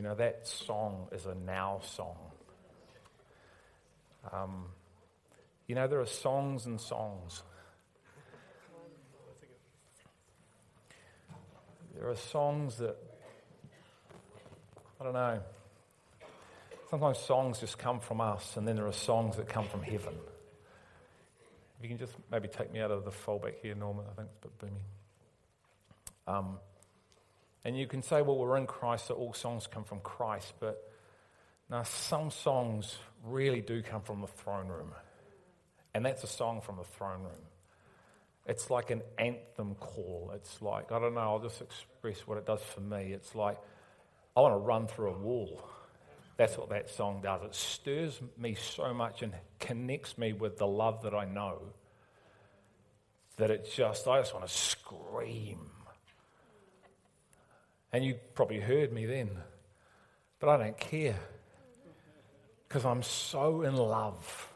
You know, that song is a now song. Um, you know, there are songs and songs. There are songs that, I don't know, sometimes songs just come from us, and then there are songs that come from heaven. If you can just maybe take me out of the fallback here, Norman, I think it's a bit boomy. Um, and you can say, well, we're in Christ, so all songs come from Christ, but now some songs really do come from the throne room. And that's a song from the throne room. It's like an anthem call. It's like, I don't know, I'll just express what it does for me. It's like, I want to run through a wall. That's what that song does. It stirs me so much and connects me with the love that I know that it just, I just want to scream. And you probably heard me then, but I don't care because I'm so in love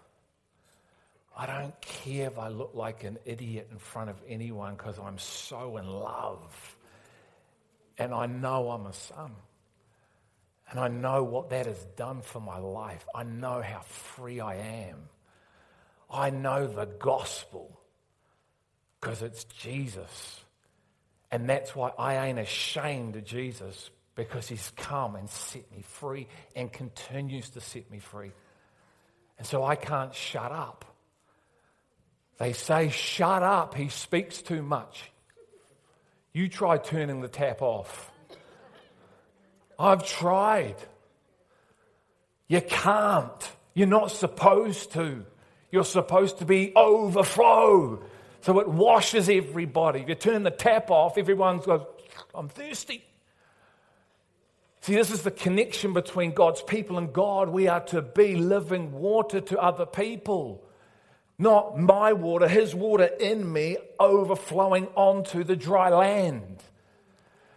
I don't care if I look like an idiot in front of anyone because I'm so in love. And I know I'm a son. And I know what that has done for my life. I know how free I am. I know the gospel because it's Jesus. And that's why I ain't ashamed of Jesus because he's come and set me free and continues to set me free. And so I can't shut up. They say, shut up, he speaks too much. You try turning the tap off. I've tried. You can't. You're not supposed to. You're supposed to be overflow. So it washes everybody. If you turn the tap off, everyone goes, I'm thirsty. See, this is the connection between God's people and God. We are to be living water to other people. Not my water, his water in me overflowing onto the dry land.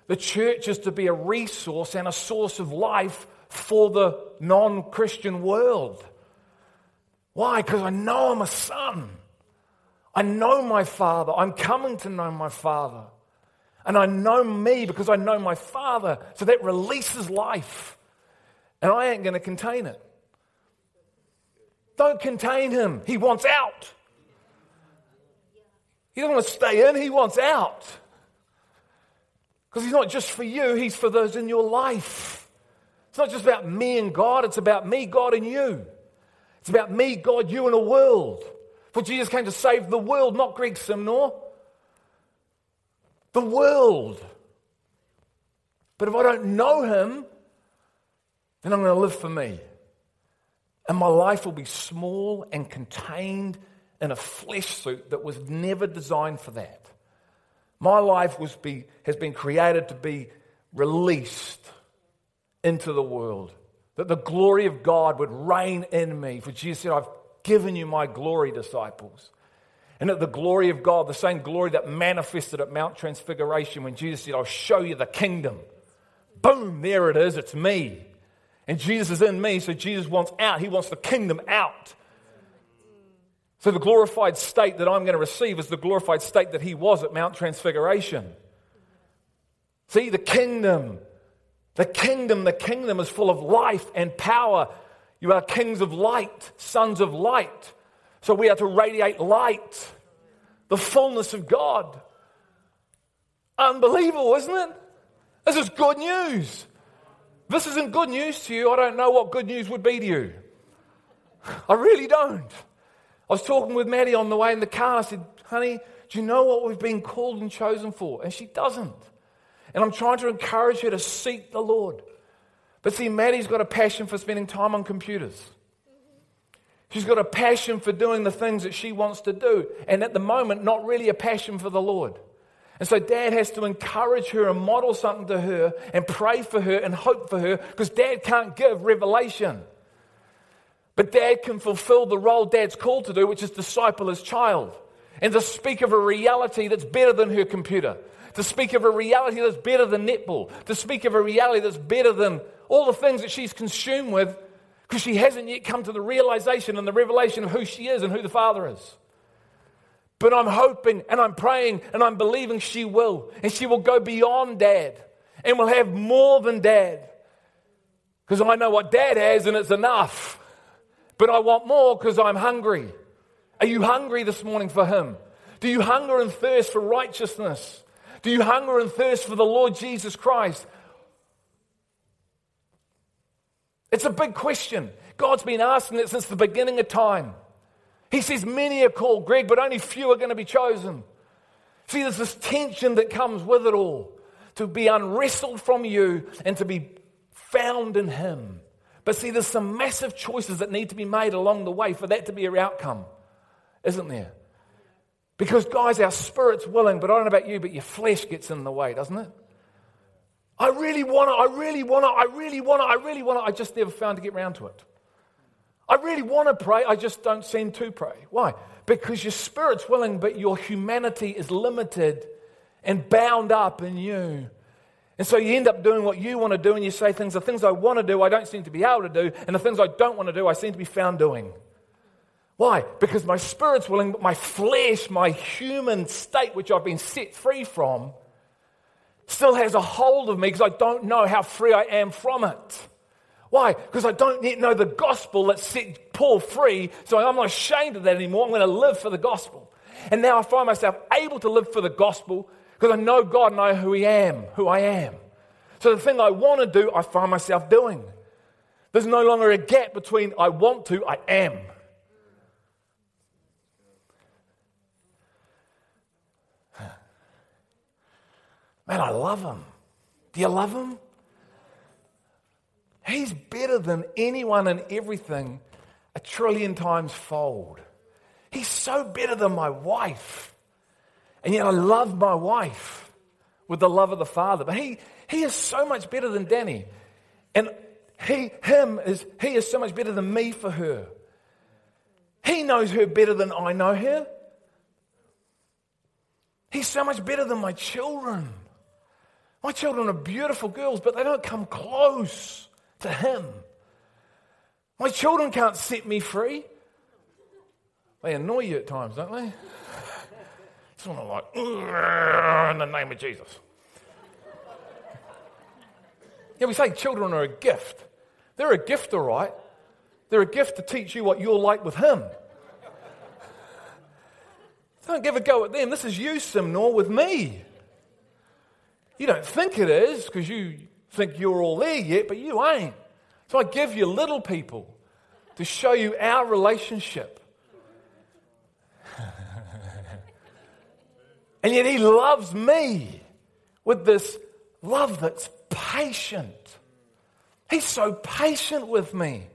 The church is to be a resource and a source of life for the non Christian world. Why? Because I know I'm a son. I know my father. I'm coming to know my father. And I know me because I know my father. So that releases life. And I ain't going to contain it. Don't contain him. He wants out. He doesn't want to stay in, he wants out. Because he's not just for you, he's for those in your life. It's not just about me and God, it's about me, God, and you. It's about me, God, you, and a world. For Jesus came to save the world, not Greg Simnor. The world. But if I don't know him, then I'm going to live for me. And my life will be small and contained in a flesh suit that was never designed for that. My life was be, has been created to be released into the world. That the glory of God would reign in me. For Jesus said, I've given you my glory, disciples. And that the glory of God, the same glory that manifested at Mount Transfiguration when Jesus said, I'll show you the kingdom. Boom, there it is, it's me. And Jesus is in me, so Jesus wants out. He wants the kingdom out. So the glorified state that I'm going to receive is the glorified state that he was at Mount Transfiguration. See, the kingdom, the kingdom, the kingdom is full of life and power. You are kings of light, sons of light. So we are to radiate light, the fullness of God. Unbelievable, isn't it? This is good news this isn't good news to you, I don't know what good news would be to you. I really don't. I was talking with Maddie on the way in the car. I said, honey, do you know what we've been called and chosen for? And she doesn't. And I'm trying to encourage her to seek the Lord. But see, Maddie's got a passion for spending time on computers. She's got a passion for doing the things that she wants to do. And at the moment, not really a passion for the Lord. And so dad has to encourage her and model something to her and pray for her and hope for her because dad can't give revelation. But dad can fulfill the role dad's called to do, which is disciple his child and to speak of a reality that's better than her computer, to speak of a reality that's better than netball, to speak of a reality that's better than all the things that she's consumed with because she hasn't yet come to the realization and the revelation of who she is and who the Father is. But I'm hoping and I'm praying and I'm believing she will. And she will go beyond dad and will have more than dad. because I know what dad has and it's enough. But I want more because I'm hungry. Are you hungry this morning for Him? Do you hunger and thirst for righteousness? Do you hunger and thirst for the Lord Jesus Christ? It's a big question. God's been asking it since the beginning of time. He says, Many are called, Greg, but only few are going to be chosen. See, there's this tension that comes with it all to be unwrestled from you and to be found in Him. But see, there's some massive choices that need to be made along the way for that to be your outcome, isn't there? Because, guys, our spirit's willing, but I don't know about you, but your flesh gets in the way, doesn't it? I really want to, I really want to, I really want to, I really want it. I just never found to get round to it. I really want to pray, I just don't seem to pray. Why? Because your spirit's willing, but your humanity is limited and bound up in you. And so you end up doing what you want to do, and you say things, the things I want to do, I don't seem to be able to do, and the things I don't want to do, I seem to be found doing. Why? Because my spirit's willing, but my flesh, my human state, which I've been set free from, still has a hold of me because I don't know how free I am from it. Why? Because I don't know the gospel that set Paul free, so I'm not ashamed of that anymore. I'm going to live for the gospel. And now I find myself able to live for the gospel because I know God and I know who He am, who I am. So the thing I want to do, I find myself doing. There's no longer a gap between I want to, I am. Man, I love him. Do you love him? He's better than anyone and everything a trillion times fold. He's so better than my wife. And yet I love my wife with the love of the Father. But he, he is so much better than Danny. And he, him is, he is so much better than me for her. He knows her better than I know her. He's so much better than my children. My children are beautiful girls, but they don't come close to Him. My children can't set me free. They annoy you at times, don't they? It's of like, in the name of Jesus. Yeah, we say children are a gift. They're a gift, all right. They're a gift to teach you what you're like with Him. Don't give a go at them. This is you, Simnor, with me. You don't think it is because you think you're all there yet, but you ain't. So I give you little people to show you our relationship. and yet he loves me with this love that's patient. He's so patient with me.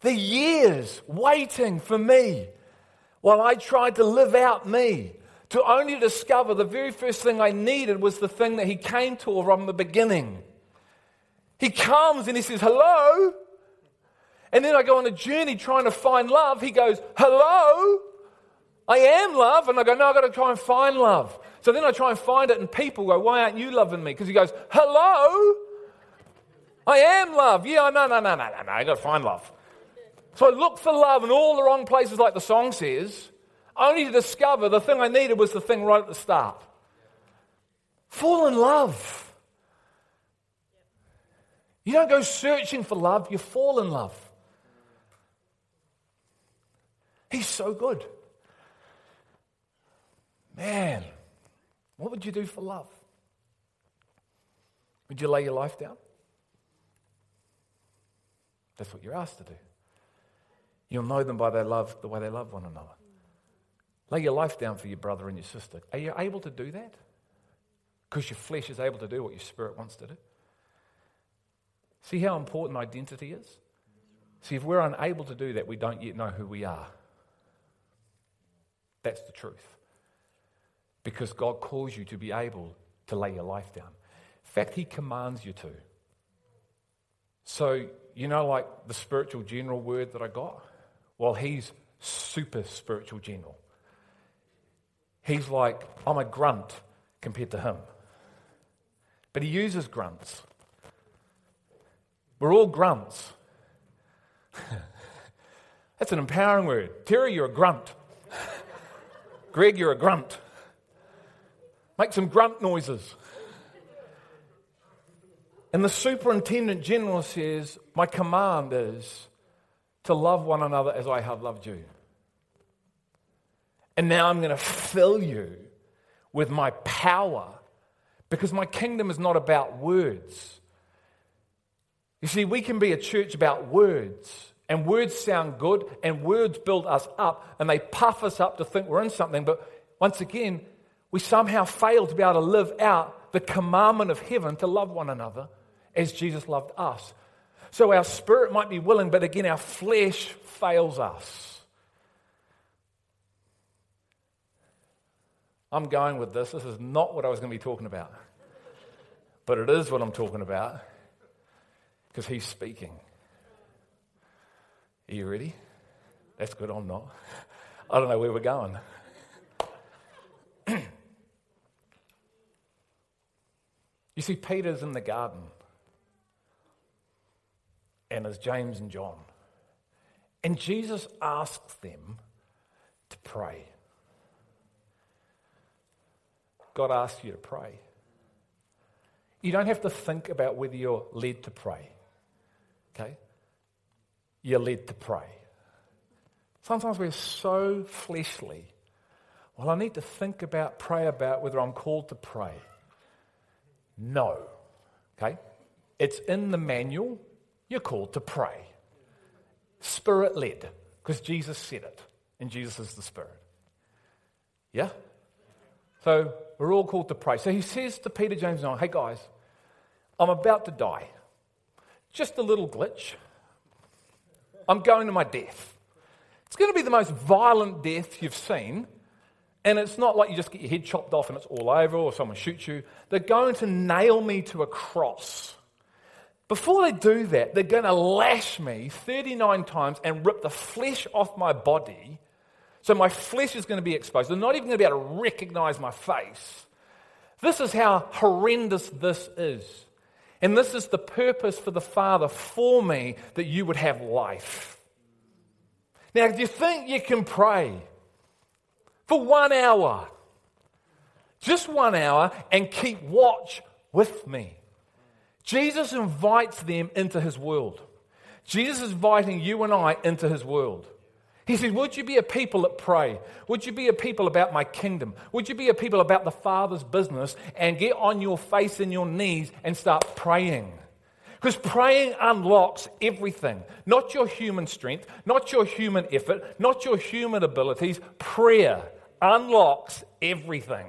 The years waiting for me while I tried to live out me to only discover the very first thing I needed was the thing that he came to from the beginning. He comes and he says, Hello. And then I go on a journey trying to find love. He goes, Hello. I am love. And I go, No, I've got to try and find love. So then I try and find it, and people go, Why aren't you loving me? Because he goes, Hello. I am love. Yeah, no, no, no, no, no, no. I got to find love. So I look for love in all the wrong places, like the song says only to discover the thing I needed was the thing right at the start. Fall in love. You don't go searching for love, you fall in love. He's so good. Man, what would you do for love? Would you lay your life down? That's what you're asked to do. You'll know them by their love, the way they love one another. Lay your life down for your brother and your sister. Are you able to do that? Because your flesh is able to do what your spirit wants to do. See how important identity is? See, if we're unable to do that, we don't yet know who we are. That's the truth. Because God calls you to be able to lay your life down. In fact, He commands you to. So, you know, like the spiritual general word that I got? Well, He's super spiritual general he's like, I'm a grunt compared to him. But he uses grunts. We're all grunts. That's an empowering word. Terry, you're a grunt. Greg, you're a grunt. Make some grunt noises. And the superintendent general says, My command is to love one another as I have loved you. And now I'm going to fill you with my power because my kingdom is not about words. You see, we can be a church about words, and words sound good, and words build us up, and they puff us up to think we're in something. But once again, we somehow fail to be able to live out the commandment of heaven to love one another as Jesus loved us. So our spirit might be willing, but again, our flesh fails us. I'm going with this. This is not what I was going to be talking about. But it is what I'm talking about because he's speaking. Are you ready? That's good. I'm not. I don't know where we're going. you see, Peter's in the garden, and there's James and John. And Jesus asks them to pray. God asks you to pray. You don't have to think about whether you're led to pray. Okay? You're led to pray. Sometimes we're so fleshly. Well, I need to think about, pray about whether I'm called to pray. No. Okay? It's in the manual. You're called to pray. Spirit led, because Jesus said it, and Jesus is the Spirit. Yeah? So we're all called to pray. So he says to Peter, James, and I, hey guys, I'm about to die. Just a little glitch. I'm going to my death. It's going to be the most violent death you've seen. And it's not like you just get your head chopped off and it's all over or someone shoots you. They're going to nail me to a cross. Before they do that, they're going to lash me 39 times and rip the flesh off my body so my flesh is going to be exposed. They're not even going to be able to recognize my face. This is how horrendous this is. And this is the purpose for the Father for me that you would have life. Now, if you think you can pray for one hour, just one hour, and keep watch with me, Jesus invites them into his world. Jesus is inviting you and I into his world. He says, Would you be a people that pray? Would you be a people about my kingdom? Would you be a people about the Father's business and get on your face and your knees and start praying? Because praying unlocks everything. Not your human strength, not your human effort, not your human abilities. Prayer unlocks everything.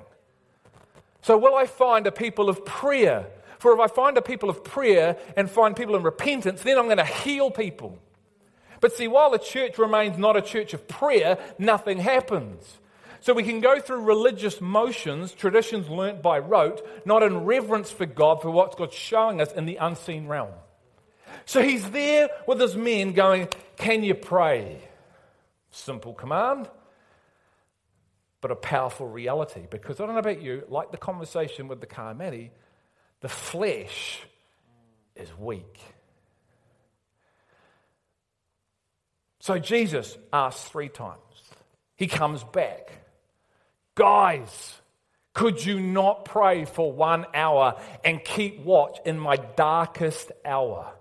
So, will I find a people of prayer? For if I find a people of prayer and find people in repentance, then I'm going to heal people. But see, while the church remains not a church of prayer, nothing happens. So we can go through religious motions, traditions learnt by rote, not in reverence for God, for what God's showing us in the unseen realm. So he's there with his men going, Can you pray? Simple command, but a powerful reality. Because I don't know about you, like the conversation with the Karmati, the flesh is weak. So Jesus asks three times. He comes back. Guys, could you not pray for one hour and keep watch in my darkest hour?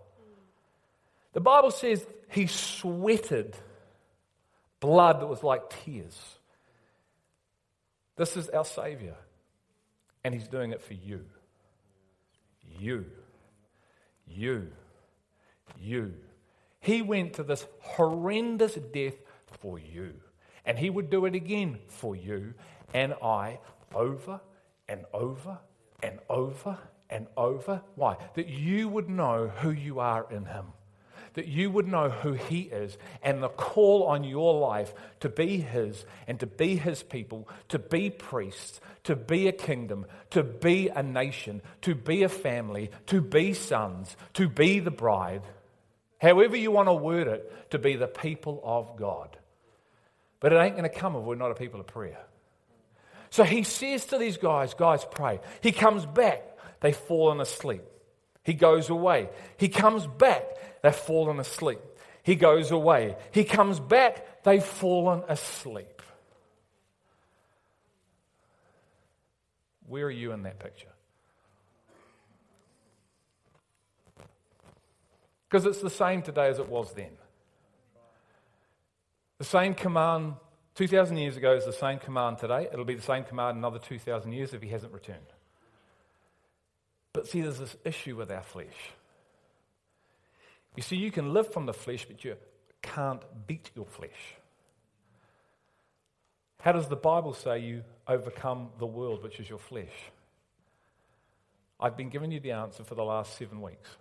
The Bible says he sweated blood that was like tears. This is our Savior, and he's doing it for you. You. You. You. He went to this horrendous death for you. And he would do it again for you and I over and over and over and over. Why? That you would know who you are in him. That you would know who he is and the call on your life to be his and to be his people, to be priests, to be a kingdom, to be a nation, to be a family, to be sons, to be the bride however you want to word it, to be the people of God. But it ain't going to come if we're not a people of prayer. So he says to these guys, guys, pray. He comes back, they've fallen asleep. He goes away. He comes back, they've fallen asleep. He goes away. He comes back, they've fallen asleep. Where are you in that picture? Because it's the same today as it was then. The same command 2,000 years ago is the same command today. It'll be the same command another 2,000 years if he hasn't returned. But see, there's this issue with our flesh. You see, you can live from the flesh, but you can't beat your flesh. How does the Bible say you overcome the world, which is your flesh? I've been giving you the answer for the last seven weeks.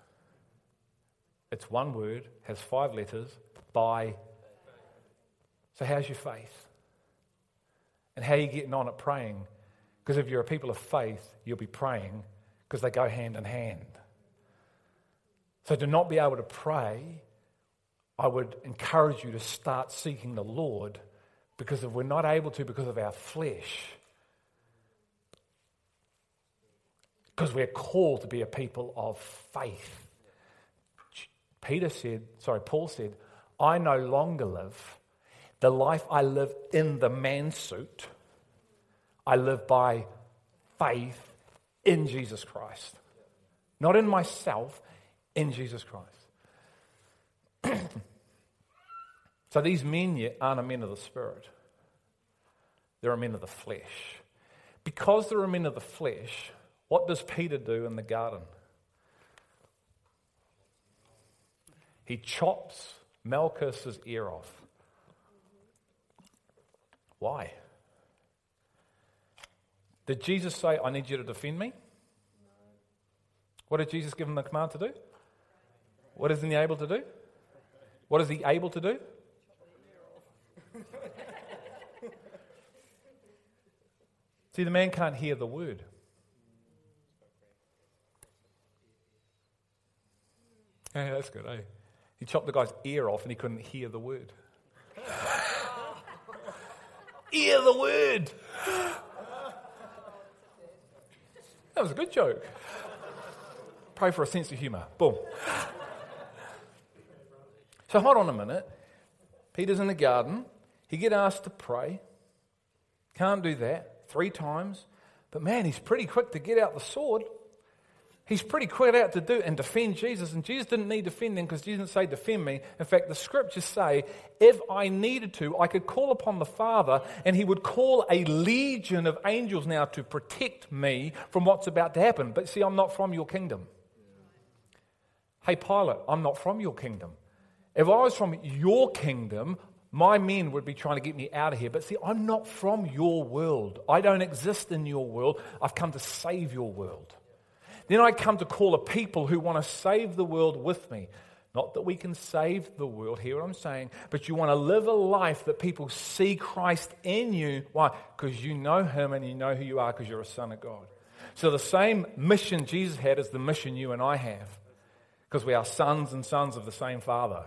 It's one word, has five letters, by. So, how's your faith? And how are you getting on at praying? Because if you're a people of faith, you'll be praying because they go hand in hand. So, to not be able to pray, I would encourage you to start seeking the Lord because if we're not able to because of our flesh, because we're called to be a people of faith. Peter said, sorry, Paul said, I no longer live. The life I live in the man suit, I live by faith in Jesus Christ. Not in myself, in Jesus Christ. so these men yet aren't men of the Spirit, they're men of the flesh. Because they're men of the flesh, what does Peter do in the garden? He chops Malchus's ear off. Why? Did Jesus say, I need you to defend me? What did Jesus give him the command to do? What is he able to do? What is he able to do? See, the man can't hear the word. Yeah, that's good, eh? He chopped the guy's ear off and he couldn't hear the word. hear the word! That was a good joke. Pray for a sense of humour. Boom. So hold on a minute. Peter's in the garden. He get asked to pray. Can't do that three times. But man, he's pretty quick to get out the sword. He's pretty quick out to do and defend Jesus. And Jesus didn't need defending because Jesus didn't say, defend me. In fact, the scriptures say, if I needed to, I could call upon the Father and he would call a legion of angels now to protect me from what's about to happen. But see, I'm not from your kingdom. Hey, Pilate, I'm not from your kingdom. If I was from your kingdom, my men would be trying to get me out of here. But see, I'm not from your world. I don't exist in your world. I've come to save your world. Then I come to call a people who want to save the world with me. Not that we can save the world, hear what I'm saying, but you want to live a life that people see Christ in you. Why? Because you know Him and you know who you are because you're a son of God. So the same mission Jesus had is the mission you and I have because we are sons and sons of the same Father.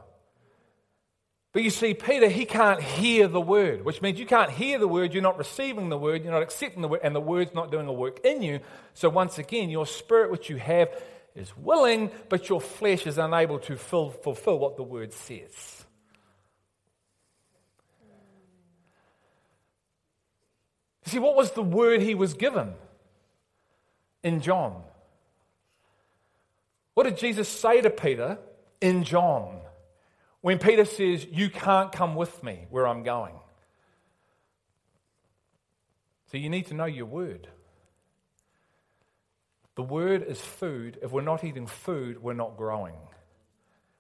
But you see, Peter, he can't hear the word, which means you can't hear the word, you're not receiving the word, you're not accepting the word, and the word's not doing a work in you. So once again, your spirit, which you have, is willing, but your flesh is unable to fill, fulfill what the word says. You See, what was the word he was given in John? What did Jesus say to Peter in John? When Peter says, You can't come with me where I'm going. So you need to know your word. The word is food. If we're not eating food, we're not growing.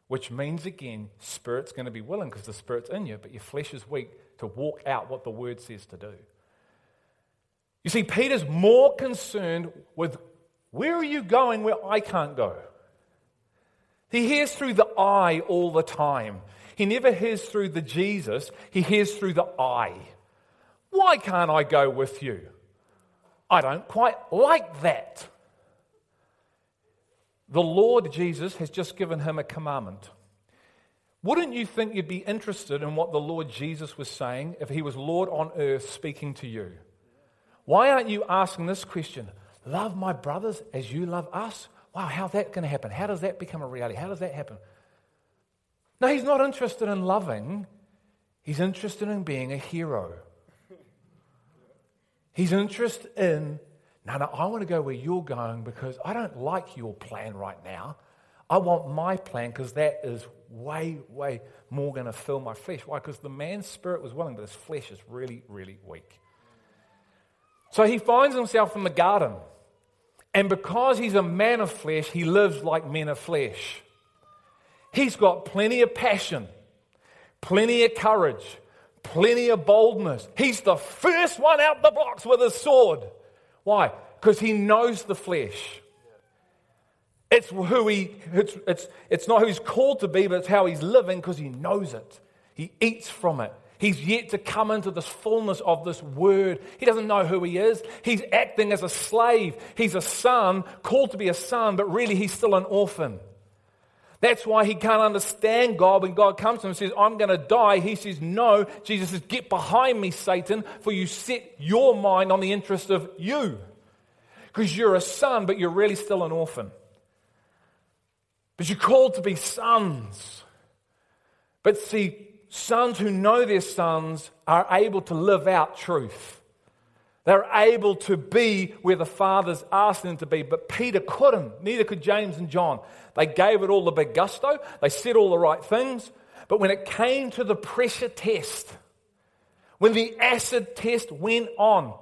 Which means, again, spirit's going to be willing because the spirit's in you, but your flesh is weak to walk out what the word says to do. You see, Peter's more concerned with where are you going where I can't go? He hears through the I all the time. He never hears through the Jesus, he hears through the I. Why can't I go with you? I don't quite like that. The Lord Jesus has just given him a commandment. Wouldn't you think you'd be interested in what the Lord Jesus was saying if he was Lord on earth speaking to you? Why aren't you asking this question? Love my brothers as you love us? Wow, how's that going to happen? How does that become a reality? How does that happen? No, he's not interested in loving, he's interested in being a hero. He's interested in, no, no, I want to go where you're going because I don't like your plan right now. I want my plan because that is way, way more going to fill my flesh. Why? Because the man's spirit was willing, but his flesh is really, really weak. So he finds himself in the garden. And because he's a man of flesh, he lives like men of flesh. He's got plenty of passion, plenty of courage, plenty of boldness. He's the first one out the blocks with his sword. Why? Because he knows the flesh. It's who he, it's, it's, it's not who he's called to be, but it's how he's living because he knows it. He eats from it. He's yet to come into this fullness of this word. He doesn't know who he is. He's acting as a slave. He's a son, called to be a son, but really he's still an orphan. That's why he can't understand God when God comes to him and says, I'm going to die. He says, No. Jesus says, Get behind me, Satan, for you set your mind on the interest of you. Because you're a son, but you're really still an orphan. But you're called to be sons. But see, sons who know their sons are able to live out truth. They're able to be where the Father's asked them to be. But Peter couldn't, neither could James and John. They gave it all the big gusto, they said all the right things. But when it came to the pressure test, when the acid test went on,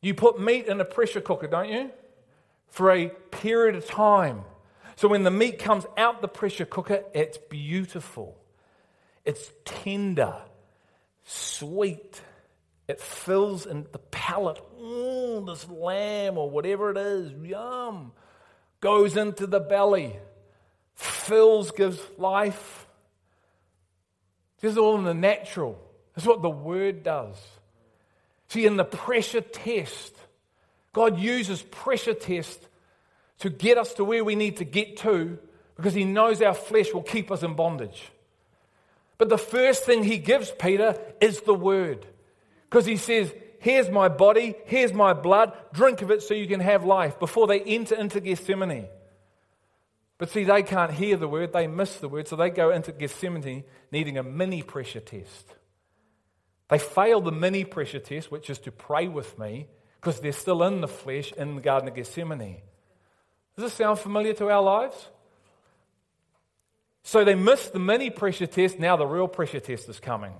you put meat in a pressure cooker, don't you? For a period of time. So when the meat comes out the pressure cooker, it's beautiful. It's tender, sweet. It fills in the palate. Mm, this lamb or whatever it is, yum. Goes into the belly, fills, gives life. This is all in the natural. That's what the word does. See, in the pressure test, God uses pressure test to get us to where we need to get to because he knows our flesh will keep us in bondage. But the first thing he gives Peter is the word because he says, Here's my body, here's my blood, drink of it so you can have life before they enter into Gethsemane. But see, they can't hear the word, they miss the word, so they go into Gethsemane needing a mini pressure test. They fail the mini pressure test, which is to pray with me, because they're still in the flesh in the Garden of Gethsemane. Does this sound familiar to our lives? So they missed the mini pressure test. Now the real pressure test is coming.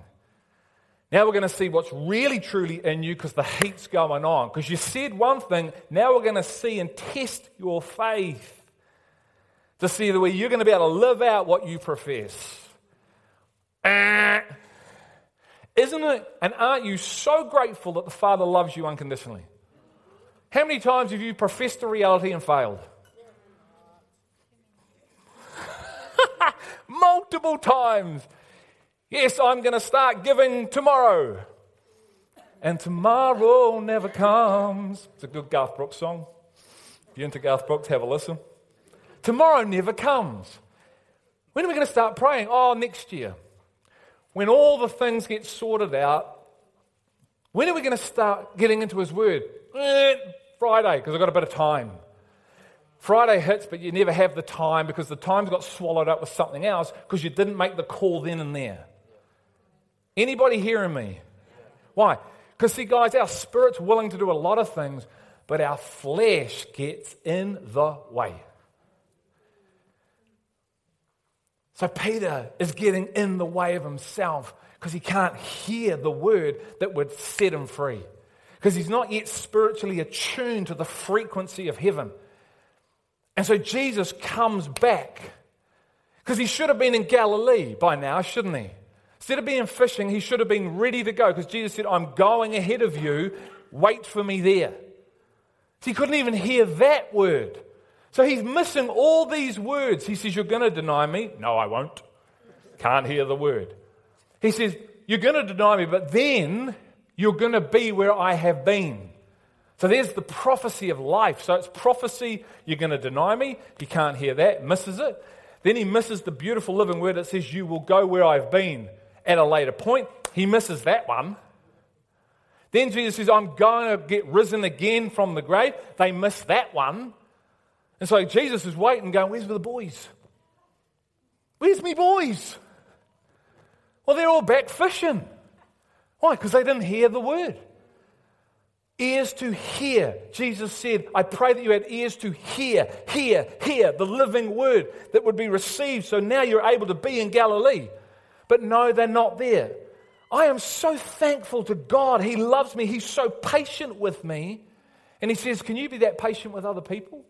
Now we're going to see what's really truly in you because the heat's going on. Because you said one thing, now we're going to see and test your faith to see the way you're going to be able to live out what you profess. Ah. Isn't it? And aren't you so grateful that the Father loves you unconditionally? How many times have you professed a reality and failed? Multiple times. Yes, I'm going to start giving tomorrow. And tomorrow never comes. It's a good Garth Brooks song. If you're into Garth Brooks, have a listen. Tomorrow never comes. When are we going to start praying? Oh, next year. When all the things get sorted out, when are we going to start getting into His Word? Eh, Friday, because I've got a bit of time. Friday hits, but you never have the time because the time's got swallowed up with something else because you didn't make the call then and there. Anybody hearing me? Why? Because, see, guys, our spirit's willing to do a lot of things, but our flesh gets in the way. So, Peter is getting in the way of himself because he can't hear the word that would set him free. Because he's not yet spiritually attuned to the frequency of heaven. And so Jesus comes back because he should have been in Galilee by now, shouldn't he? Instead of being fishing, he should have been ready to go because Jesus said, I'm going ahead of you. Wait for me there. So he couldn't even hear that word. So he's missing all these words. He says, You're going to deny me? No, I won't. Can't hear the word. He says, You're going to deny me, but then you're going to be where I have been. So there's the prophecy of life. So it's prophecy, you're going to deny me. He can't hear that, misses it. Then he misses the beautiful living word that says, You will go where I've been at a later point. He misses that one. Then Jesus says, I'm going to get risen again from the grave. They miss that one. And so Jesus is waiting, going, Where's the boys? Where's me boys? Well, they're all back fishing. Why? Because they didn't hear the word. Ears to hear. Jesus said, I pray that you had ears to hear, hear, hear the living word that would be received. So now you're able to be in Galilee. But no, they're not there. I am so thankful to God. He loves me. He's so patient with me. And He says, Can you be that patient with other people?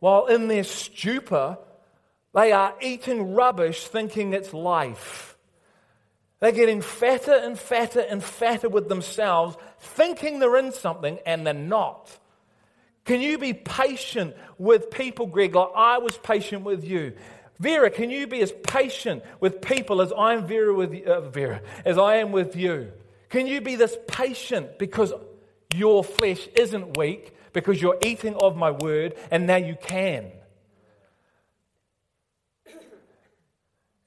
While in their stupor, they are eating rubbish thinking it's life. They're getting fatter and fatter and fatter with themselves, thinking they're in something and they're not. Can you be patient with people, Greg, like I was patient with you? Vera, can you be as patient with people as I am Vera with uh, Vera, as I am with you? Can you be this patient because your flesh isn't weak, because you're eating of my word, and now you can?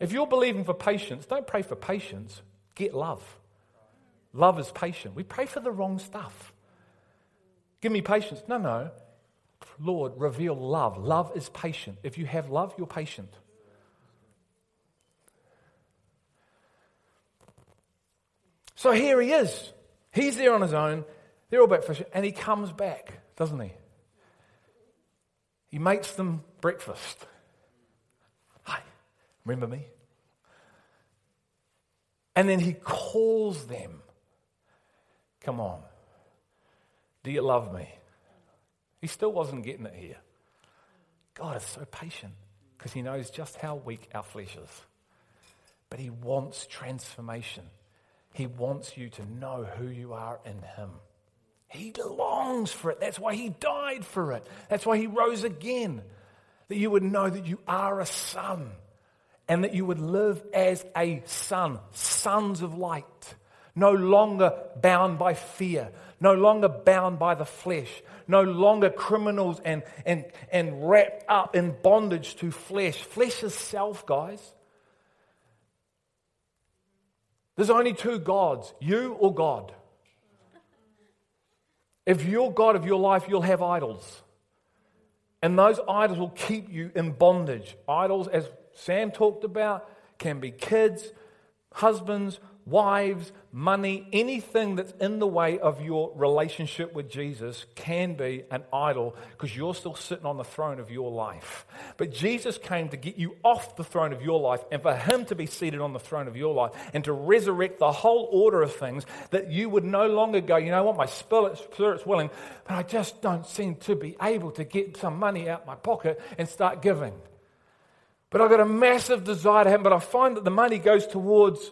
If you're believing for patience, don't pray for patience, get love. Love is patient. We pray for the wrong stuff. Give me patience. No, no. Lord, reveal love. Love is patient. If you have love, you're patient. So here he is. He's there on his own. They're all back fishing. And he comes back, doesn't he? He makes them breakfast. Remember me? And then he calls them. Come on. Do you love me? He still wasn't getting it here. God is so patient because he knows just how weak our flesh is. But he wants transformation. He wants you to know who you are in him. He longs for it. That's why he died for it. That's why he rose again. That you would know that you are a son and that you would live as a son, sons of light, no longer bound by fear, no longer bound by the flesh, no longer criminals and, and, and wrapped up in bondage to flesh. Flesh is self, guys. There's only two gods, you or God. If you're God of your life, you'll have idols. And those idols will keep you in bondage. Idols, as Sam talked about can be kids, husbands, wives, money, anything that's in the way of your relationship with Jesus can be an idol because you're still sitting on the throne of your life. But Jesus came to get you off the throne of your life and for Him to be seated on the throne of your life and to resurrect the whole order of things that you would no longer go, you know what, my spirit's willing, but I just don't seem to be able to get some money out my pocket and start giving. But I've got a massive desire to have, but I find that the money goes towards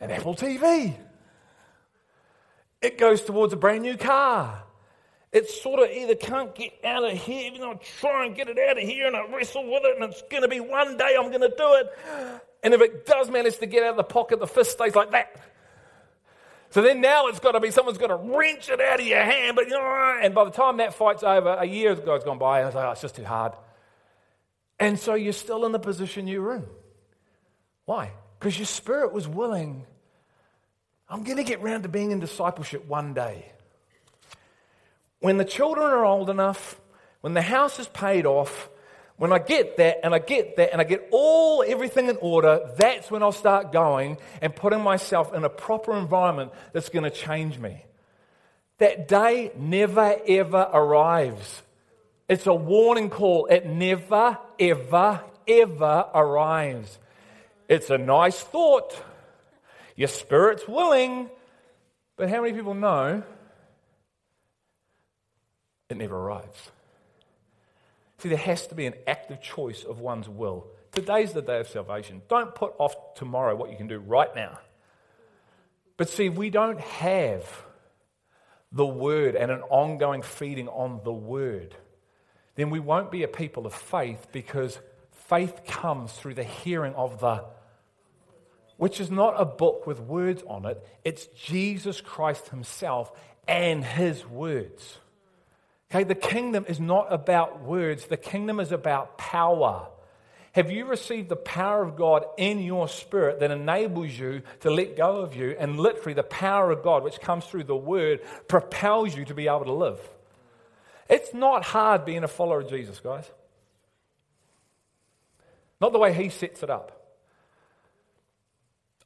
an Apple TV. It goes towards a brand new car. It sort of either can't get out of here, even though I try and get it out of here and I wrestle with it, and it's going to be one day I'm going to do it. And if it does manage to get out of the pocket, the fist stays like that. So then now it's got to be someone's got to wrench it out of your hand, but you know, and by the time that fight's over, a year has gone by, and I was like, oh, it's just too hard. And so you're still in the position you were in. Why? Because your spirit was willing. I'm going to get round to being in discipleship one day. When the children are old enough, when the house is paid off, when I get that and I get that and I get all everything in order, that's when I'll start going and putting myself in a proper environment that's going to change me. That day never ever arrives. It's a warning call. It never, ever, ever arrives. It's a nice thought. Your spirit's willing. But how many people know it never arrives? See, there has to be an active choice of one's will. Today's the day of salvation. Don't put off tomorrow what you can do right now. But see, we don't have the word and an ongoing feeding on the word then we won't be a people of faith because faith comes through the hearing of the which is not a book with words on it, it's Jesus Christ Himself and His words. Okay, the kingdom is not about words, the kingdom is about power. Have you received the power of God in your spirit that enables you to let go of you? And literally, the power of God, which comes through the word, propels you to be able to live. It's not hard being a follower of Jesus, guys. Not the way he sets it up.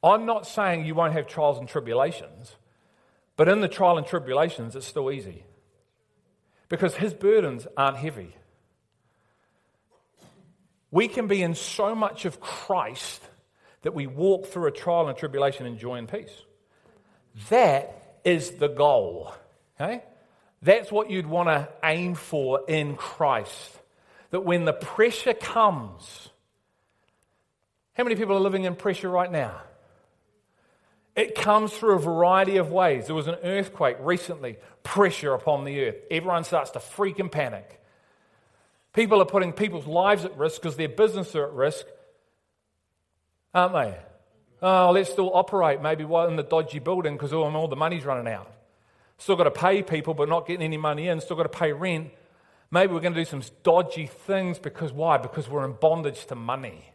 I'm not saying you won't have trials and tribulations, But in the trial and tribulations, it's still easy because his burdens aren't heavy. We can be in so much of Christ that we walk through a trial and tribulation in joy and peace. That is the goal. Okay? That's what you'd want to aim for in Christ. That when the pressure comes, how many people are living in pressure right now? It comes through a variety of ways. There was an earthquake recently, pressure upon the earth. Everyone starts to freak and panic. People are putting people's lives at risk because their business are at risk, aren't they? Oh, let's still operate maybe in the dodgy building because all the money's running out. Still got to pay people, but not getting any money in. Still got to pay rent. Maybe we're going to do some dodgy things because why? Because we're in bondage to money.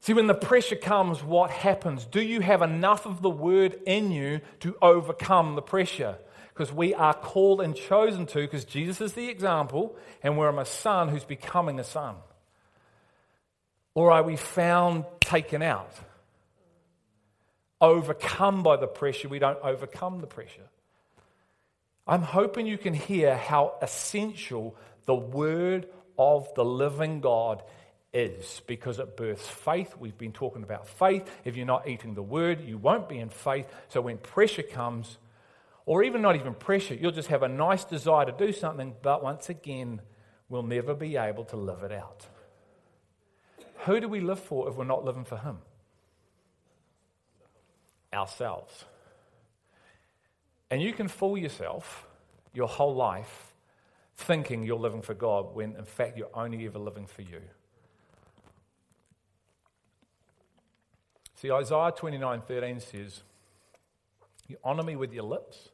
See, when the pressure comes, what happens? Do you have enough of the word in you to overcome the pressure? Because we are called and chosen to, because Jesus is the example, and we're a son who's becoming a son. Or are we found taken out? Overcome by the pressure, we don't overcome the pressure. I'm hoping you can hear how essential the word of the living God is because it births faith. We've been talking about faith. If you're not eating the word, you won't be in faith. So when pressure comes, or even not even pressure, you'll just have a nice desire to do something, but once again, we'll never be able to live it out. Who do we live for if we're not living for Him? Ourselves. And you can fool yourself your whole life thinking you're living for God when in fact you're only ever living for you. See, Isaiah 29 13 says, You honor me with your lips,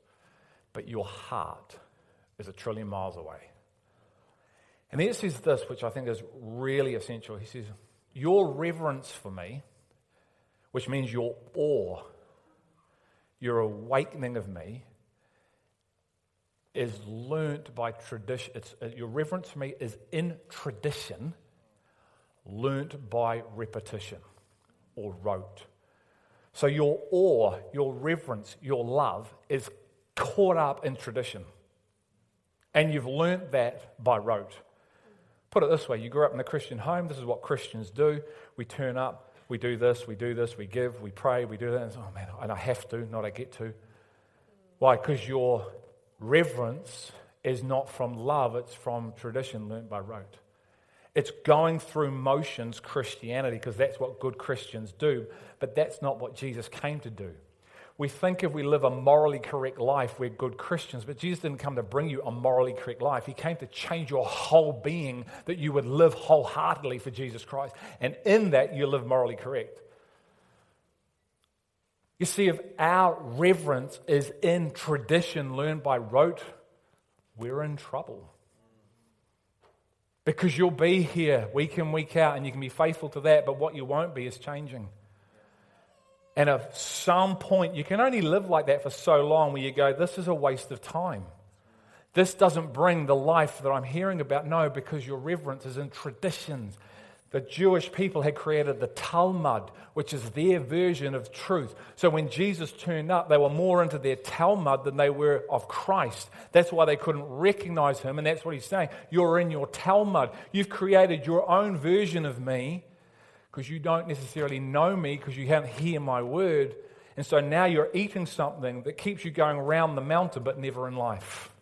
but your heart is a trillion miles away. And then it says this, which I think is really essential. He says, Your reverence for me, which means your awe, your awakening of me, is learnt by tradition. It's, uh, your reverence for me is in tradition, learnt by repetition or rote. So your awe, your reverence, your love is caught up in tradition. And you've learnt that by rote. Put it this way you grew up in a Christian home, this is what Christians do. We turn up, we do this, we do this, we give, we pray, we do that. And oh man, and I have to, not I get to. Why? Because your reverence is not from love, it's from tradition learnt by rote. It's going through motions Christianity because that's what good Christians do, but that's not what Jesus came to do. We think if we live a morally correct life, we're good Christians, but Jesus didn't come to bring you a morally correct life. He came to change your whole being that you would live wholeheartedly for Jesus Christ. And in that, you live morally correct. You see, if our reverence is in tradition learned by rote, we're in trouble. Because you'll be here week in, week out, and you can be faithful to that, but what you won't be is changing. And at some point, you can only live like that for so long where you go, This is a waste of time. This doesn't bring the life that I'm hearing about. No, because your reverence is in traditions the Jewish people had created the Talmud, which is their version of truth. So when Jesus turned up, they were more into their Talmud than they were of Christ. That's why they couldn't recognize him. And that's what he's saying. You're in your Talmud. You've created your own version of me because you don't necessarily know me because you haven't hear my word. And so now you're eating something that keeps you going around the mountain but never in life.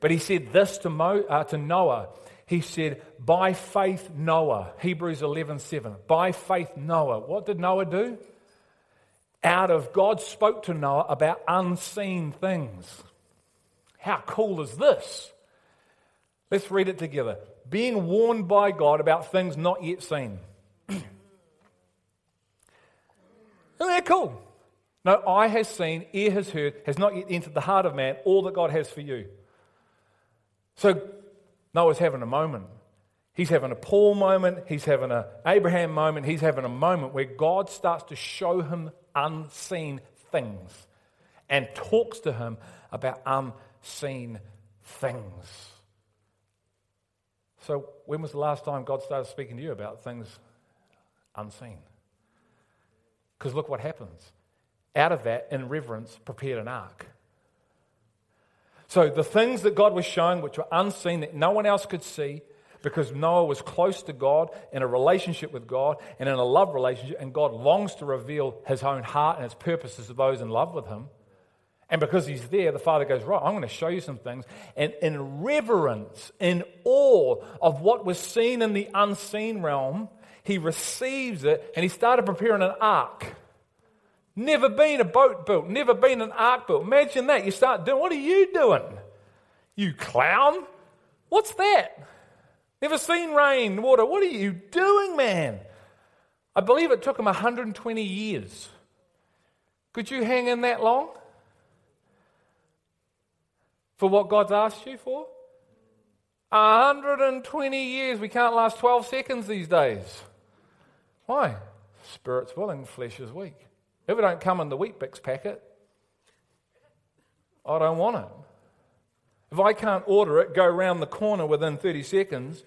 But he said this to, Mo, uh, to Noah he said, By faith, Noah, Hebrews 11 7. By faith, Noah. What did Noah do? Out of God spoke to Noah about unseen things. How cool is this? Let's read it together. Being warned by God about things not yet seen. Isn't that cool? No eye has seen, ear has heard, has not yet entered the heart of man all that God has for you. So Noah's having a moment. He's having a Paul moment. He's having an Abraham moment. He's having a moment where God starts to show him unseen things and talks to him about unseen things. So, when was the last time God started speaking to you about things unseen? Because look what happens. out of that, in reverence, prepared an ark. So the things that God was showing, which were unseen, that no one else could see, because Noah was close to God, in a relationship with God, and in a love relationship, and God longs to reveal his own heart and his purposes to those in love with him. And because he's there, the father goes, Right, I'm going to show you some things. And in reverence, in awe of what was seen in the unseen realm, he receives it and he started preparing an ark. Never been a boat built, never been an ark built. Imagine that. You start doing, what are you doing? You clown? What's that? Never seen rain, water. What are you doing, man? I believe it took him 120 years. Could you hang in that long? For what God's asked you for? 120 years. We can't last 12 seconds these days. Why? Spirit's willing, flesh is weak. If it don't come in the Weet-Bix packet, I don't want it. If I can't order it, go round the corner within 30 seconds,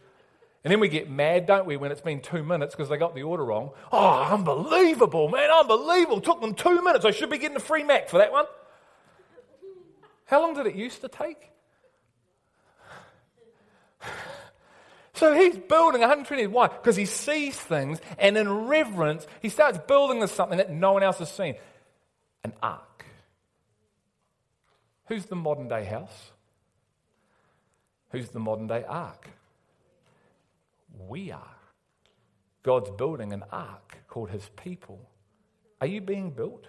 and then we get mad, don't we, when it's been two minutes because they got the order wrong. Oh, unbelievable, man, unbelievable. Took them two minutes. I should be getting a free Mac for that one. How long did it used to take? So he's building 120. Why? Because he sees things, and in reverence, he starts building this something that no one else has seen an ark. Who's the modern day house? Who's the modern day ark? We are. God's building an ark called his people. Are you being built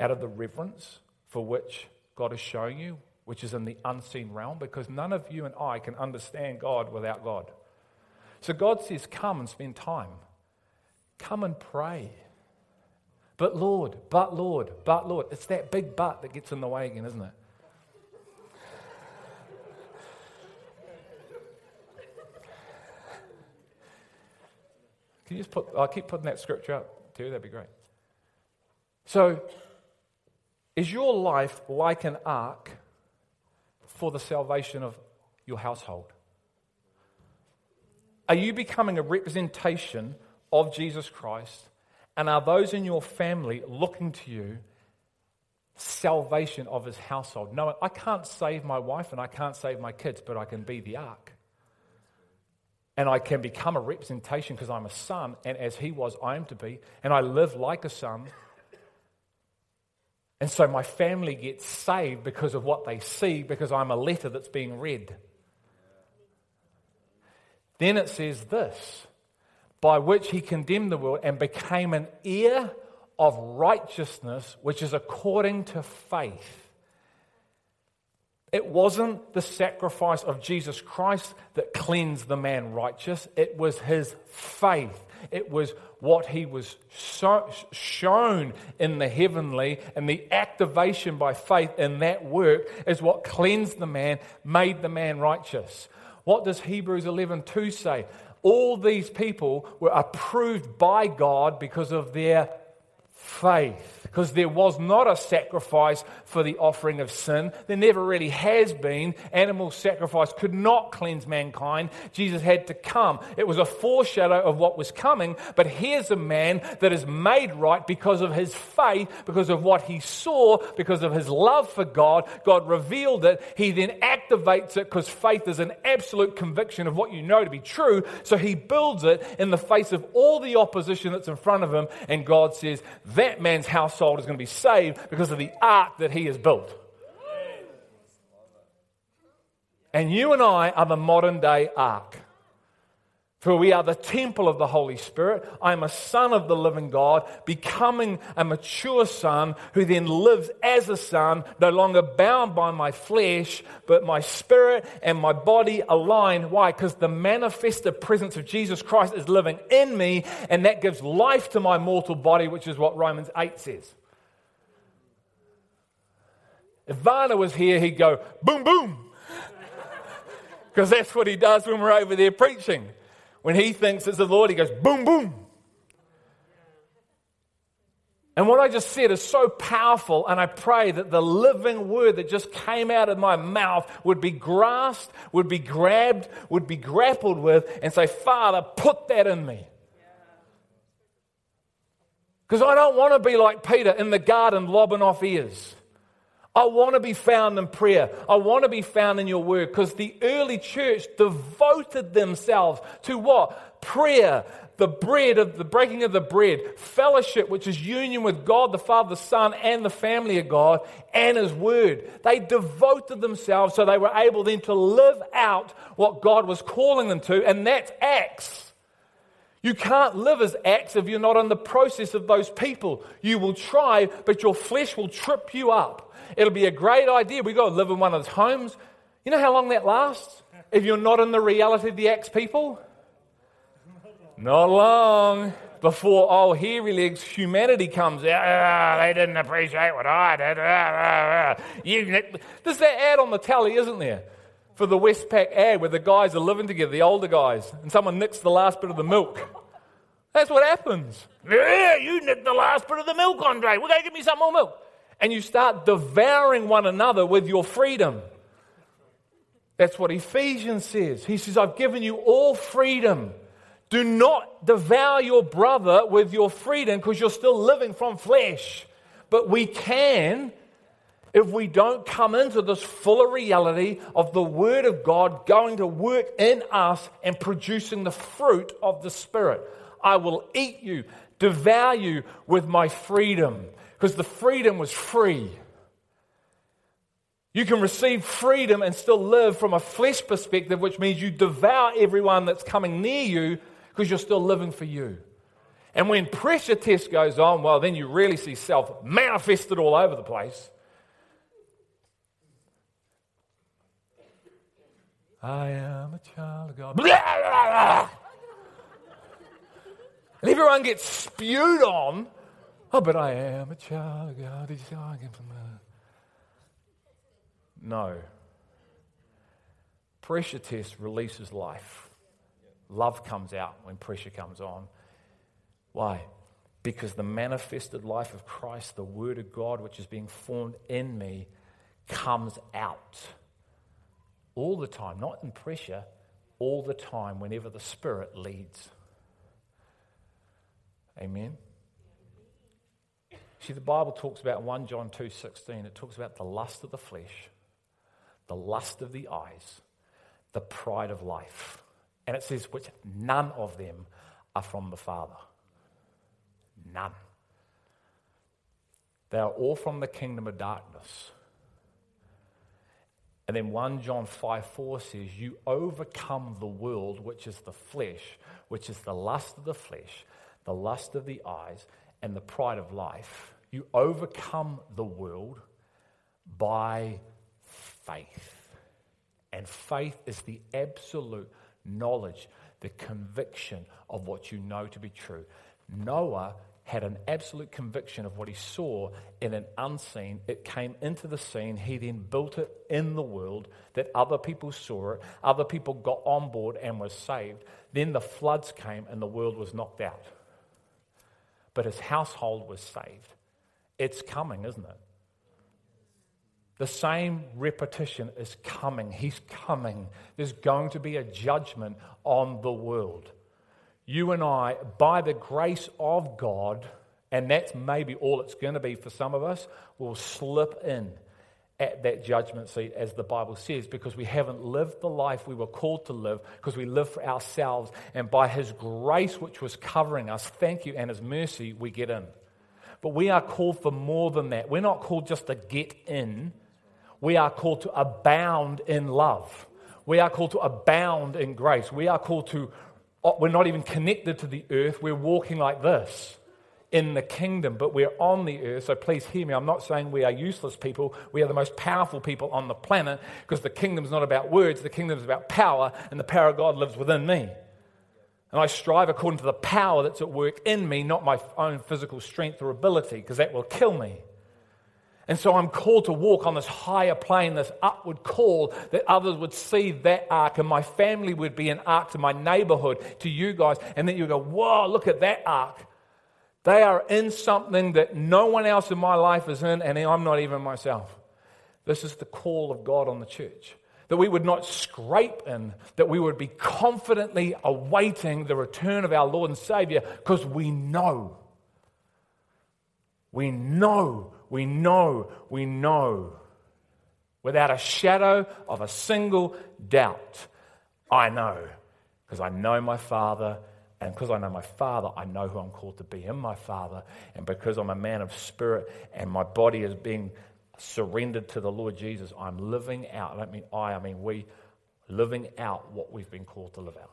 out of the reverence for which God is showing you which is in the unseen realm, because none of you and I can understand God without God. So God says, Come and spend time. Come and pray. But Lord, but Lord, but Lord. It's that big but that gets in the way again, isn't it? Can you just put, I'll keep putting that scripture up too, that'd be great. So, is your life like an ark for the salvation of your household? Are you becoming a representation of Jesus Christ? And are those in your family looking to you salvation of his household? No, I can't save my wife and I can't save my kids, but I can be the ark. And I can become a representation because I'm a son, and as he was, I am to be. And I live like a son and so my family gets saved because of what they see, because I'm a letter that's being read. Then it says this by which he condemned the world and became an heir of righteousness, which is according to faith. It wasn't the sacrifice of Jesus Christ that cleansed the man righteous, it was his faith. It was what he was so, shown in the heavenly, and the activation by faith in that work is what cleansed the man, made the man righteous. What does Hebrews 11:2 say? All these people were approved by God because of their faith because there was not a sacrifice for the offering of sin. There never really has been. Animal sacrifice could not cleanse mankind. Jesus had to come. It was a foreshadow of what was coming, but here's a man that is made right because of his faith, because of what he saw, because of his love for God. God revealed it. He then activates it because faith is an absolute conviction of what you know to be true. So he builds it in the face of all the opposition that's in front of him, and God says, That man's household is going to be saved because of the ark that he has built. And you and I are the modern day ark. For we are the temple of the Holy Spirit. I am a son of the living God, becoming a mature son who then lives as a son, no longer bound by my flesh, but my spirit and my body aligned. Why? Because the manifested presence of Jesus Christ is living in me, and that gives life to my mortal body, which is what Romans 8 says. If Varner was here, he'd go, boom, boom. Because that's what he does when we're over there preaching. When he thinks it's the Lord, he goes boom, boom. And what I just said is so powerful, and I pray that the living word that just came out of my mouth would be grasped, would be grabbed, would be grappled with, and say, Father, put that in me. Because I don't want to be like Peter in the garden lobbing off ears. I want to be found in prayer. I want to be found in your word because the early church devoted themselves to what? Prayer, the bread of the breaking of the bread, fellowship, which is union with God, the Father, the Son, and the family of God, and His Word. They devoted themselves so they were able then to live out what God was calling them to, and that's Acts. You can't live as Acts if you're not in the process of those people. You will try, but your flesh will trip you up. It'll be a great idea. We go live in one of those homes. You know how long that lasts? If you're not in the reality of the Acts people? Not long before, oh, hairy legs humanity comes out. Ah, they didn't appreciate what I did. Ah, ah, there's that ad on the telly, isn't there? For the Westpac ad where the guys are living together, the older guys, and someone nicks the last bit of the milk. That's what happens. Yeah, you nicked the last bit of the milk, Andre. We're going to give me some more milk and you start devouring one another with your freedom. That's what Ephesians says. He says, I've given you all freedom. Do not devour your brother with your freedom because you're still living from flesh. But we can if we don't come into this fuller reality of the Word of God going to work in us and producing the fruit of the Spirit. I will eat you, devour you with my freedom because the freedom was free. You can receive freedom and still live from a flesh perspective, which means you devour everyone that's coming near you because you're still living for you. And when pressure test goes on, well, then you really see self manifested all over the place. I am a child of God. Blah, blah, blah. And everyone gets spewed on Oh, but I am a child of God. Oh, that? No. Pressure test releases life. Love comes out when pressure comes on. Why? Because the manifested life of Christ, the Word of God, which is being formed in me, comes out all the time, not in pressure, all the time, whenever the Spirit leads. Amen. See, the Bible talks about 1 John 2.16, it talks about the lust of the flesh, the lust of the eyes, the pride of life. And it says, which none of them are from the Father. None. They are all from the kingdom of darkness. And then 1 John 5 4 says, You overcome the world, which is the flesh, which is the lust of the flesh, the lust of the eyes, and the pride of life, you overcome the world by faith. And faith is the absolute knowledge, the conviction of what you know to be true. Noah had an absolute conviction of what he saw in an unseen. It came into the scene. He then built it in the world that other people saw it. Other people got on board and were saved. Then the floods came and the world was knocked out but his household was saved. It's coming, isn't it? The same repetition is coming. He's coming. There's going to be a judgment on the world. You and I, by the grace of God, and that's maybe all it's going to be for some of us, will slip in at that judgment seat, as the Bible says, because we haven't lived the life we were called to live, because we live for ourselves. And by His grace, which was covering us, thank you, and His mercy, we get in. But we are called for more than that. We're not called just to get in, we are called to abound in love. We are called to abound in grace. We are called to, oh, we're not even connected to the earth, we're walking like this in the kingdom, but we're on the earth. So please hear me. I'm not saying we are useless people. We are the most powerful people on the planet because the kingdom's not about words, the kingdom is about power, and the power of God lives within me. And I strive according to the power that's at work in me, not my own physical strength or ability, because that will kill me. And so I'm called to walk on this higher plane, this upward call that others would see that ark and my family would be an ark to my neighborhood, to you guys. And then you go, whoa, look at that ark. They are in something that no one else in my life is in, and I'm not even myself. This is the call of God on the church. That we would not scrape in, that we would be confidently awaiting the return of our Lord and Savior because we know. We know, we know, we know without a shadow of a single doubt. I know because I know my Father, and because I know my Father, I know who I'm called to be in my Father, and because I'm a man of spirit and my body is being surrendered to the Lord Jesus, I'm living out. I don't mean I, I mean we, living out what we've been called to live out.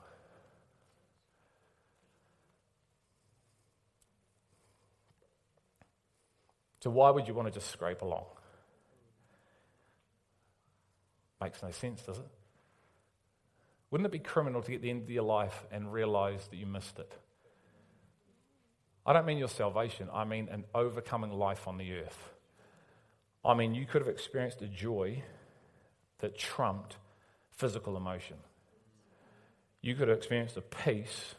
So, why would you want to just scrape along? Makes no sense, does it? Wouldn't it be criminal to get the end of your life and realize that you missed it? I don't mean your salvation, I mean an overcoming life on the earth. I mean, you could have experienced a joy that trumped physical emotion. You could have experienced a peace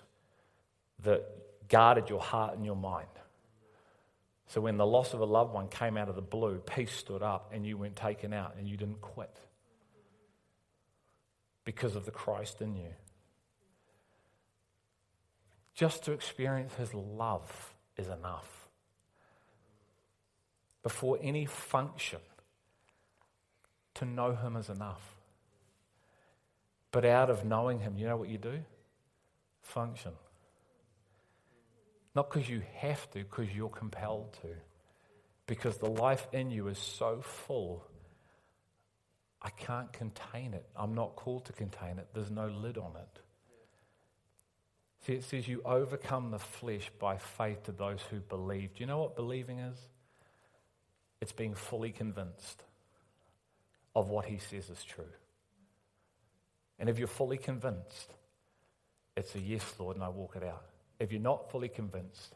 that guarded your heart and your mind. So when the loss of a loved one came out of the blue, peace stood up and you weren't taken out and you didn't quit because of the Christ in you. Just to experience his love is enough. Before any function, to know him is enough. But out of knowing him, you know what you do? Function. Not because you have to, because you're compelled to. Because the life in you is so full I can't contain it. I'm not called to contain it. There's no lid on it. See, it says you overcome the flesh by faith to those who believe. Do you know what believing is? It's being fully convinced of what he says is true. And if you're fully convinced, it's a yes, Lord, and I walk it out. If you're not fully convinced,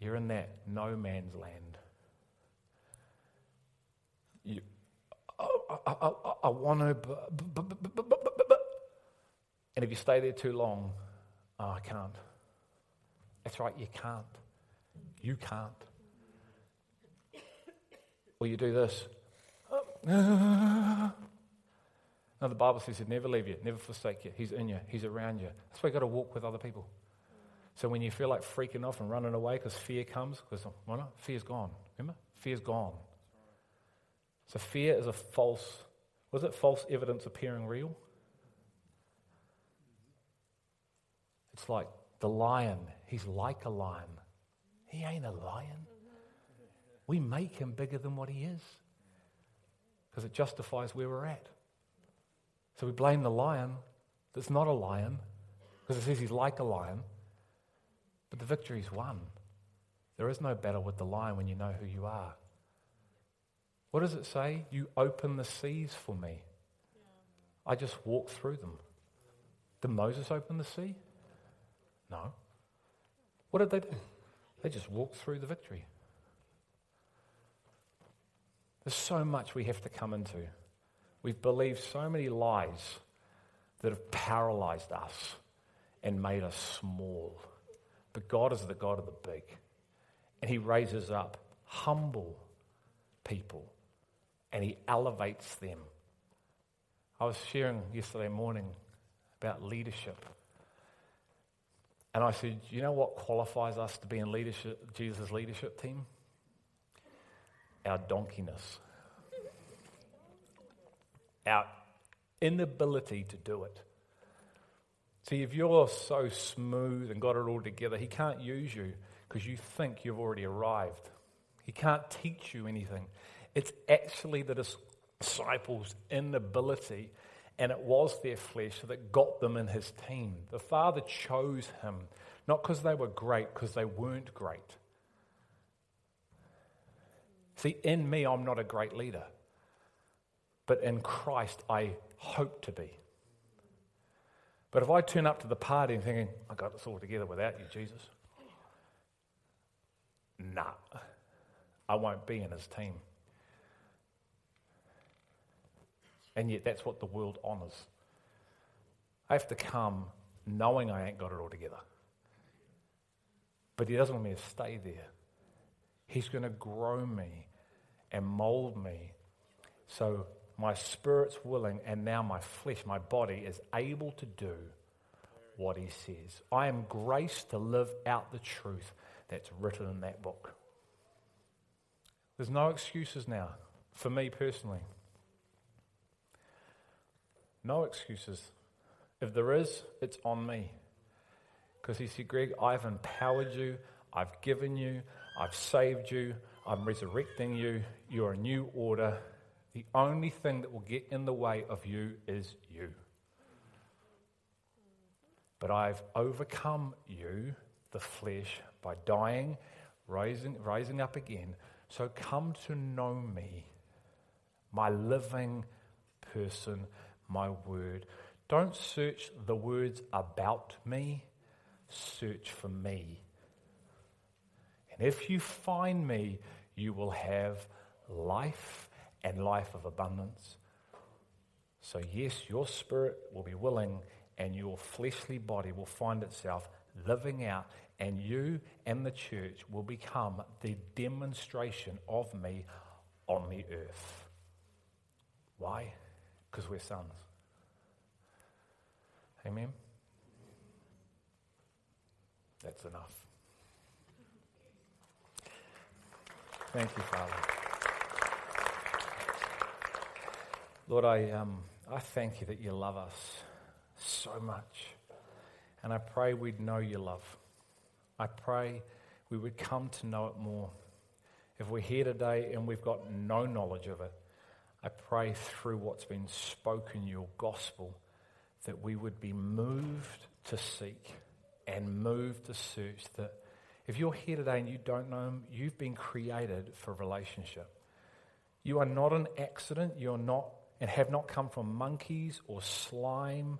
you're in that no man's land. You, oh, I, I, I want to, but, but, but, and if you stay there too long, oh, I can't. That's right, you can't. You can't. Or you do this. No, the Bible says he'd never leave you, never forsake you. He's in you, he's around you. That's why you've got to walk with other people. So when you feel like freaking off and running away because fear comes, because fear's gone. Remember? Fear's gone. So fear is a false, was it false evidence appearing real? It's like the lion. He's like a lion. He ain't a lion. We make him bigger than what he is because it justifies where we're at. So we blame the lion that's not a lion because it says he's like a lion. But the victory's won. There is no battle with the lion when you know who you are. What does it say? You open the seas for me. I just walk through them. Did Moses open the sea? No. What did they do? They just walked through the victory. There's so much we have to come into. We've believed so many lies that have paralyzed us and made us small. But God is the God of the big. And He raises up humble people and he elevates them. I was sharing yesterday morning about leadership. And I said, you know what qualifies us to be in leadership, Jesus' leadership team? Our donkeyness. Our inability to do it. See, if you're so smooth and got it all together, he can't use you because you think you've already arrived. He can't teach you anything. It's actually the disciples' inability, and it was their flesh that got them in his team. The Father chose him, not because they were great, because they weren't great. See, in me, I'm not a great leader, but in Christ, I hope to be. But if I turn up to the party and thinking, I got this all together without you, Jesus, nah, I won't be in his team. And yet, that's what the world honours. I have to come knowing I ain't got it all together. But He doesn't want me to stay there. He's going to grow me and mold me so my spirit's willing, and now my flesh, my body, is able to do what He says. I am graced to live out the truth that's written in that book. There's no excuses now for me personally. No excuses. If there is, it's on me. Because he said, Greg, I've empowered you, I've given you, I've saved you, I'm resurrecting you, you're a new order. The only thing that will get in the way of you is you. But I've overcome you, the flesh, by dying, rising, rising up again. So come to know me, my living person, my word. Don't search the words about me, search for me. And if you find me, you will have life and life of abundance. So, yes, your spirit will be willing, and your fleshly body will find itself living out, and you and the church will become the demonstration of me on the earth. Why? Because we're sons. Amen? That's enough. Thank you, Father. Lord, I, um, I thank you that you love us so much. And I pray we'd know your love. I pray we would come to know it more. If we're here today and we've got no knowledge of it, I pray through what's been spoken, your gospel, that we would be moved to seek and moved to search. That if you're here today and you don't know Him, you've been created for relationship. You are not an accident. You're not and have not come from monkeys or slime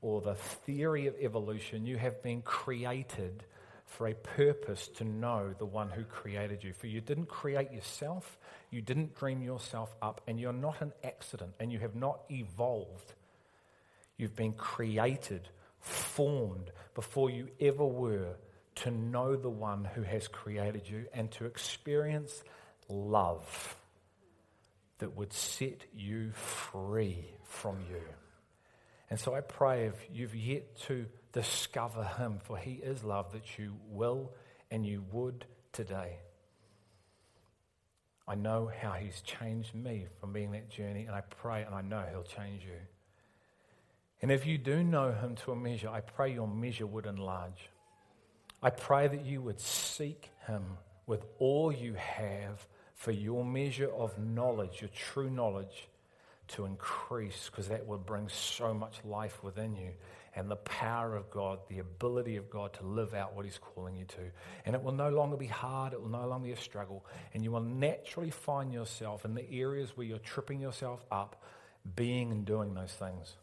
or the theory of evolution. You have been created for a purpose to know the one who created you. For you didn't create yourself, you didn't dream yourself up, and you're not an accident, and you have not evolved You've been created, formed before you ever were to know the one who has created you and to experience love that would set you free from you. And so I pray if you've yet to discover him, for he is love, that you will and you would today. I know how he's changed me from being that journey, and I pray and I know he'll change you. And if you do know him to a measure, I pray your measure would enlarge. I pray that you would seek him with all you have for your measure of knowledge, your true knowledge, to increase, because that will bring so much life within you and the power of God, the ability of God to live out what He's calling you to. And it will no longer be hard, it will no longer be a struggle, and you will naturally find yourself in the areas where you're tripping yourself up, being and doing those things.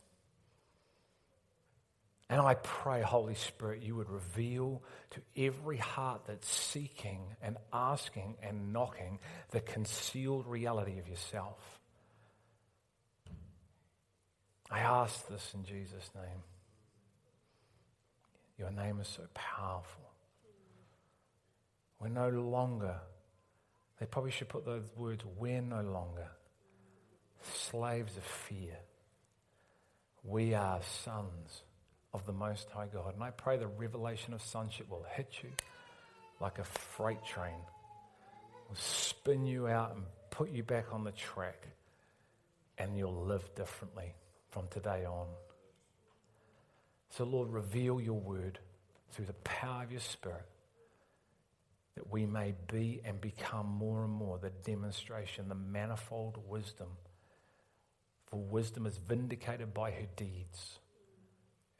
And I pray, Holy Spirit, you would reveal to every heart that's seeking and asking and knocking the concealed reality of yourself. I ask this in Jesus' name. Your name is so powerful. We're no longer, they probably should put those words, we're no longer slaves of fear. We are sons of the Most High God. And I pray the revelation of sonship will hit you like a freight train, will spin you out and put you back on the track, and you'll live differently from today on. So, Lord, reveal your word through the power of your Spirit that we may be and become more and more the demonstration, the manifold wisdom. For wisdom is vindicated by her deeds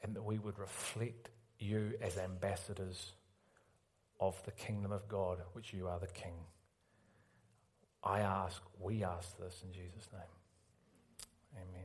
and that we would reflect you as ambassadors of the kingdom of God, which you are the King. I ask, we ask this in Jesus' name. Amen.